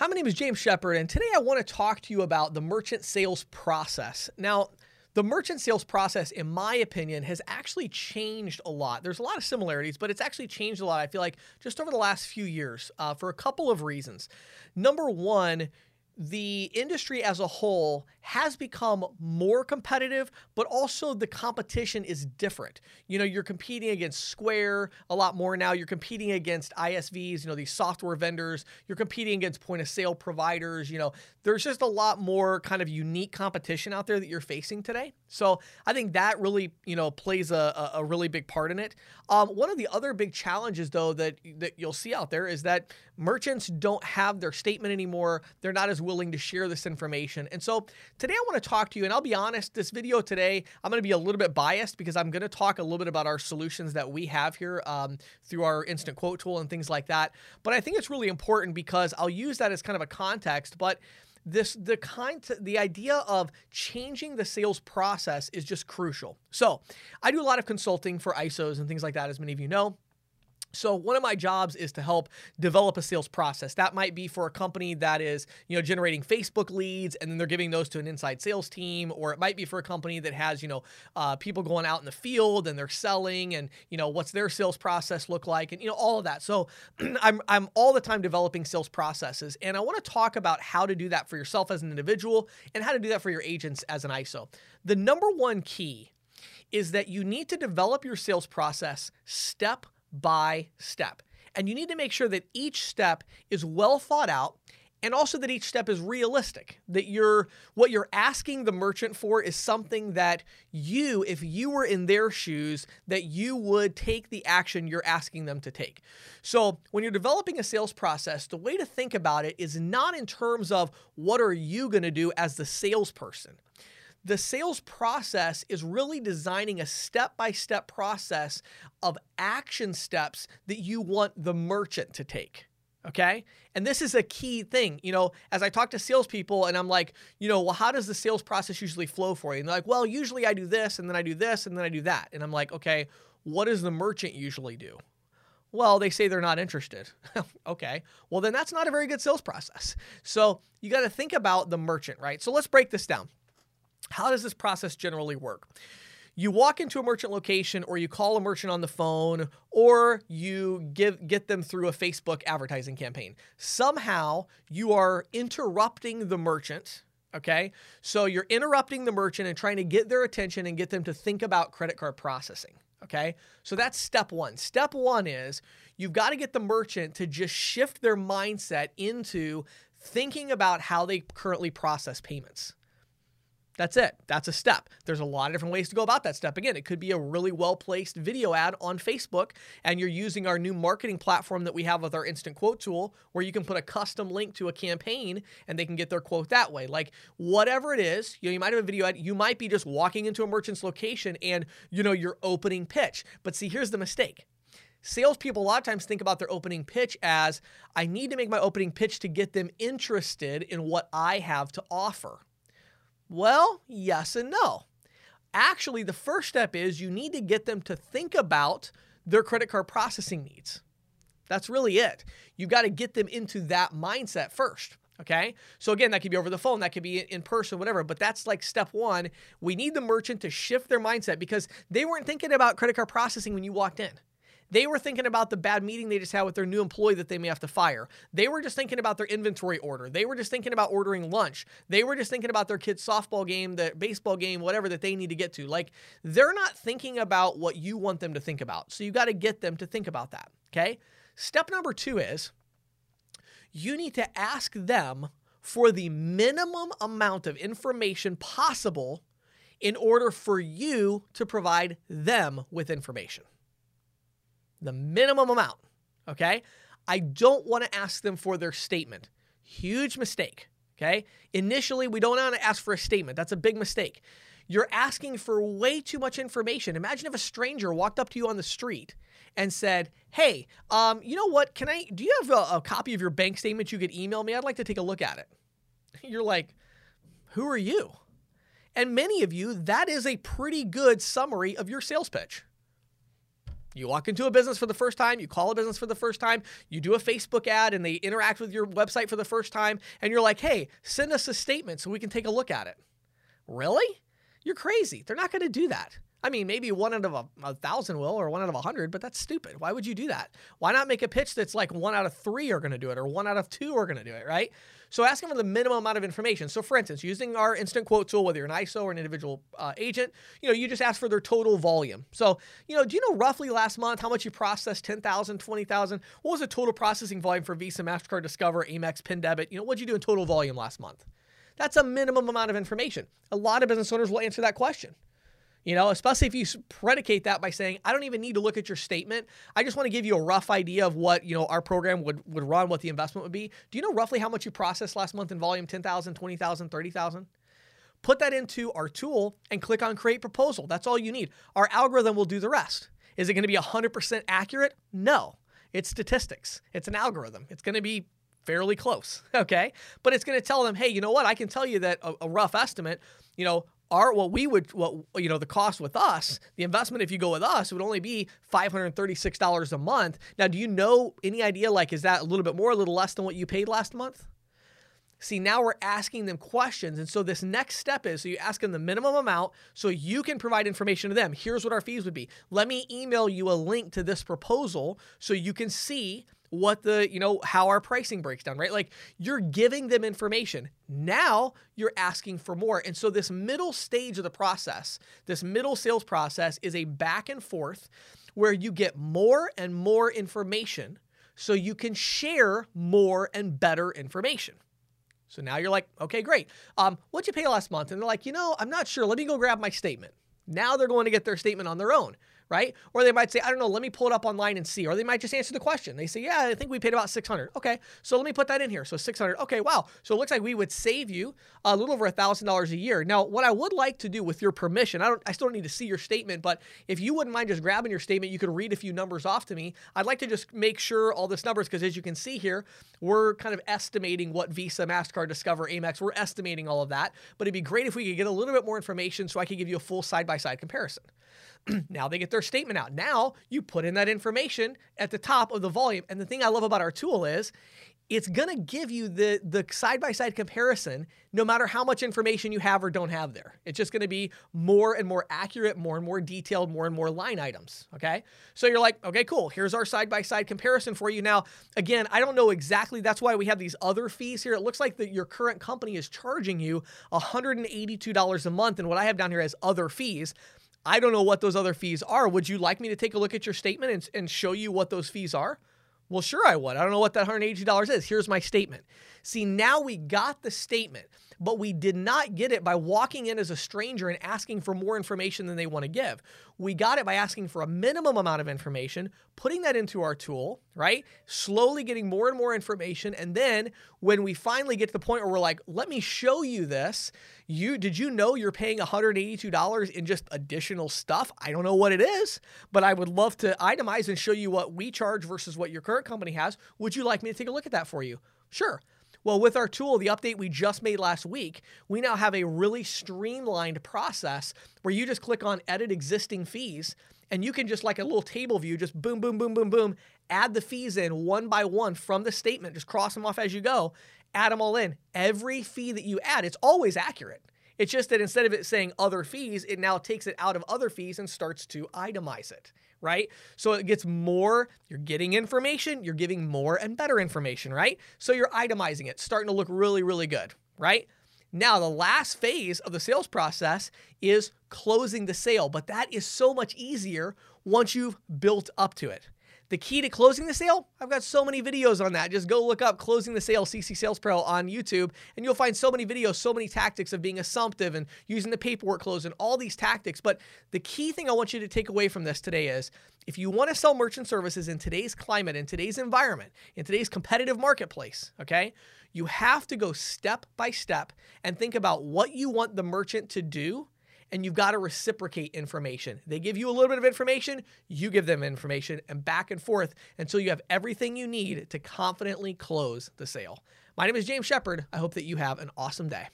Hi, my name is James Shepard, and today I want to talk to you about the merchant sales process. Now, the merchant sales process, in my opinion, has actually changed a lot. There's a lot of similarities, but it's actually changed a lot, I feel like, just over the last few years uh, for a couple of reasons. Number one, the industry as a whole has become more competitive, but also the competition is different. You know, you're competing against Square a lot more now. You're competing against ISVs, you know, these software vendors. You're competing against point of sale providers. You know, there's just a lot more kind of unique competition out there that you're facing today. So I think that really, you know, plays a, a really big part in it. Um, one of the other big challenges, though, that that you'll see out there is that merchants don't have their statement anymore. They're not as willing to share this information. And so today I want to talk to you, and I'll be honest, this video today, I'm going to be a little bit biased because I'm going to talk a little bit about our solutions that we have here um, through our instant quote tool and things like that. But I think it's really important because I'll use that as kind of a context. But this the kind the idea of changing the sales process is just crucial. So, I do a lot of consulting for ISOs and things like that as many of you know. So one of my jobs is to help develop a sales process. That might be for a company that is, you know, generating Facebook leads and then they're giving those to an inside sales team, or it might be for a company that has, you know, uh, people going out in the field and they're selling, and you know, what's their sales process look like, and you know, all of that. So I'm I'm all the time developing sales processes, and I want to talk about how to do that for yourself as an individual and how to do that for your agents as an ISO. The number one key is that you need to develop your sales process step by step. And you need to make sure that each step is well thought out and also that each step is realistic that you're what you're asking the merchant for is something that you if you were in their shoes that you would take the action you're asking them to take so when you're developing a sales process the way to think about it is not in terms of what are you going to do as the salesperson the sales process is really designing a step by step process of action steps that you want the merchant to take. Okay. And this is a key thing. You know, as I talk to salespeople and I'm like, you know, well, how does the sales process usually flow for you? And they're like, well, usually I do this and then I do this and then I do that. And I'm like, okay, what does the merchant usually do? Well, they say they're not interested. okay. Well, then that's not a very good sales process. So you got to think about the merchant, right? So let's break this down. How does this process generally work? You walk into a merchant location or you call a merchant on the phone or you give get them through a Facebook advertising campaign. Somehow you are interrupting the merchant, okay? So you're interrupting the merchant and trying to get their attention and get them to think about credit card processing. Okay. So that's step one. Step one is you've got to get the merchant to just shift their mindset into thinking about how they currently process payments. That's it. That's a step. There's a lot of different ways to go about that step. Again, it could be a really well placed video ad on Facebook, and you're using our new marketing platform that we have with our instant quote tool, where you can put a custom link to a campaign and they can get their quote that way. Like whatever it is, you know, you might have a video ad, you might be just walking into a merchant's location and, you know, your opening pitch. But see, here's the mistake salespeople a lot of times think about their opening pitch as I need to make my opening pitch to get them interested in what I have to offer. Well, yes and no. Actually, the first step is you need to get them to think about their credit card processing needs. That's really it. You've got to get them into that mindset first. Okay. So again, that could be over the phone, that could be in person, whatever. But that's like step one. We need the merchant to shift their mindset because they weren't thinking about credit card processing when you walked in. They were thinking about the bad meeting they just had with their new employee that they may have to fire. They were just thinking about their inventory order. They were just thinking about ordering lunch. They were just thinking about their kid's softball game, the baseball game, whatever that they need to get to. Like they're not thinking about what you want them to think about. So you got to get them to think about that. Okay. Step number two is you need to ask them for the minimum amount of information possible in order for you to provide them with information the minimum amount. Okay. I don't want to ask them for their statement. Huge mistake. Okay. Initially, we don't want to ask for a statement. That's a big mistake. You're asking for way too much information. Imagine if a stranger walked up to you on the street and said, Hey, um, you know what? Can I, do you have a, a copy of your bank statement you could email me? I'd like to take a look at it. You're like, Who are you? And many of you, that is a pretty good summary of your sales pitch. You walk into a business for the first time, you call a business for the first time, you do a Facebook ad and they interact with your website for the first time, and you're like, hey, send us a statement so we can take a look at it. Really? You're crazy. They're not going to do that. I mean, maybe one out of a, a, thousand will or one out of a hundred, but that's stupid. Why would you do that? Why not make a pitch that's like one out of three are going to do it or one out of two are going to do it, right? So ask them for the minimum amount of information. So for instance, using our instant quote tool, whether you're an ISO or an individual uh, agent, you know, you just ask for their total volume. So, you know, do you know roughly last month how much you processed? 10,000, 20,000? What was the total processing volume for Visa, MasterCard, Discover, Amex, PIN Debit? You know, what'd you do in total volume last month? That's a minimum amount of information. A lot of business owners will answer that question. You know, especially if you predicate that by saying, I don't even need to look at your statement. I just want to give you a rough idea of what, you know, our program would, would run, what the investment would be. Do you know roughly how much you processed last month in volume? 10,000, 20,000, 30,000? Put that into our tool and click on create proposal. That's all you need. Our algorithm will do the rest. Is it going to be 100% accurate? No. It's statistics. It's an algorithm. It's going to be fairly close, okay? But it's going to tell them, hey, you know what? I can tell you that a, a rough estimate, you know, our what we would what you know the cost with us the investment if you go with us would only be $536 a month now do you know any idea like is that a little bit more a little less than what you paid last month See, now we're asking them questions. And so this next step is so you ask them the minimum amount so you can provide information to them. Here's what our fees would be. Let me email you a link to this proposal so you can see what the, you know, how our pricing breaks down, right? Like you're giving them information. Now you're asking for more. And so this middle stage of the process, this middle sales process is a back and forth where you get more and more information so you can share more and better information. So now you're like, okay, great. Um, what'd you pay last month? And they're like, you know, I'm not sure. Let me go grab my statement. Now they're going to get their statement on their own right? Or they might say, I don't know, let me pull it up online and see. Or they might just answer the question. They say, yeah, I think we paid about 600. Okay, so let me put that in here. So 600. Okay, wow. So it looks like we would save you a little over $1,000 a year. Now, what I would like to do with your permission, I don't, I still don't need to see your statement, but if you wouldn't mind just grabbing your statement, you could read a few numbers off to me. I'd like to just make sure all this numbers, because as you can see here, we're kind of estimating what Visa, MasterCard, Discover, Amex, we're estimating all of that. But it'd be great if we could get a little bit more information so I could give you a full side by side comparison. now they get their statement out. Now you put in that information at the top of the volume. And the thing I love about our tool is it's going to give you the the side by side comparison no matter how much information you have or don't have there. It's just going to be more and more accurate, more and more detailed, more and more line items, okay? So you're like, "Okay, cool. Here's our side by side comparison for you." Now, again, I don't know exactly that's why we have these other fees here. It looks like that your current company is charging you $182 a month and what I have down here as other fees. I don't know what those other fees are. Would you like me to take a look at your statement and, and show you what those fees are? Well, sure, I would. I don't know what that $180 is. Here's my statement. See, now we got the statement, but we did not get it by walking in as a stranger and asking for more information than they want to give. We got it by asking for a minimum amount of information, putting that into our tool, right? Slowly getting more and more information. And then when we finally get to the point where we're like, let me show you this, you did you know you're paying $182 in just additional stuff? I don't know what it is, but I would love to itemize and show you what we charge versus what your current company has. Would you like me to take a look at that for you? Sure. Well, with our tool, the update we just made last week, we now have a really streamlined process where you just click on edit existing fees and you can just like a little table view, just boom, boom, boom, boom, boom, add the fees in one by one from the statement, just cross them off as you go, add them all in. Every fee that you add, it's always accurate. It's just that instead of it saying other fees, it now takes it out of other fees and starts to itemize it right? So it gets more, you're getting information, you're giving more and better information, right? So you're itemizing it, starting to look really, really good, right? Now, the last phase of the sales process is closing the sale, but that is so much easier once you've built up to it. The key to closing the sale, I've got so many videos on that. Just go look up Closing the Sale CC Sales Pro on YouTube, and you'll find so many videos, so many tactics of being assumptive and using the paperwork close and all these tactics. But the key thing I want you to take away from this today is if you want to sell merchant services in today's climate, in today's environment, in today's competitive marketplace, okay, you have to go step by step and think about what you want the merchant to do and you've got to reciprocate information. They give you a little bit of information, you give them information, and back and forth until you have everything you need to confidently close the sale. My name is James Shepard. I hope that you have an awesome day.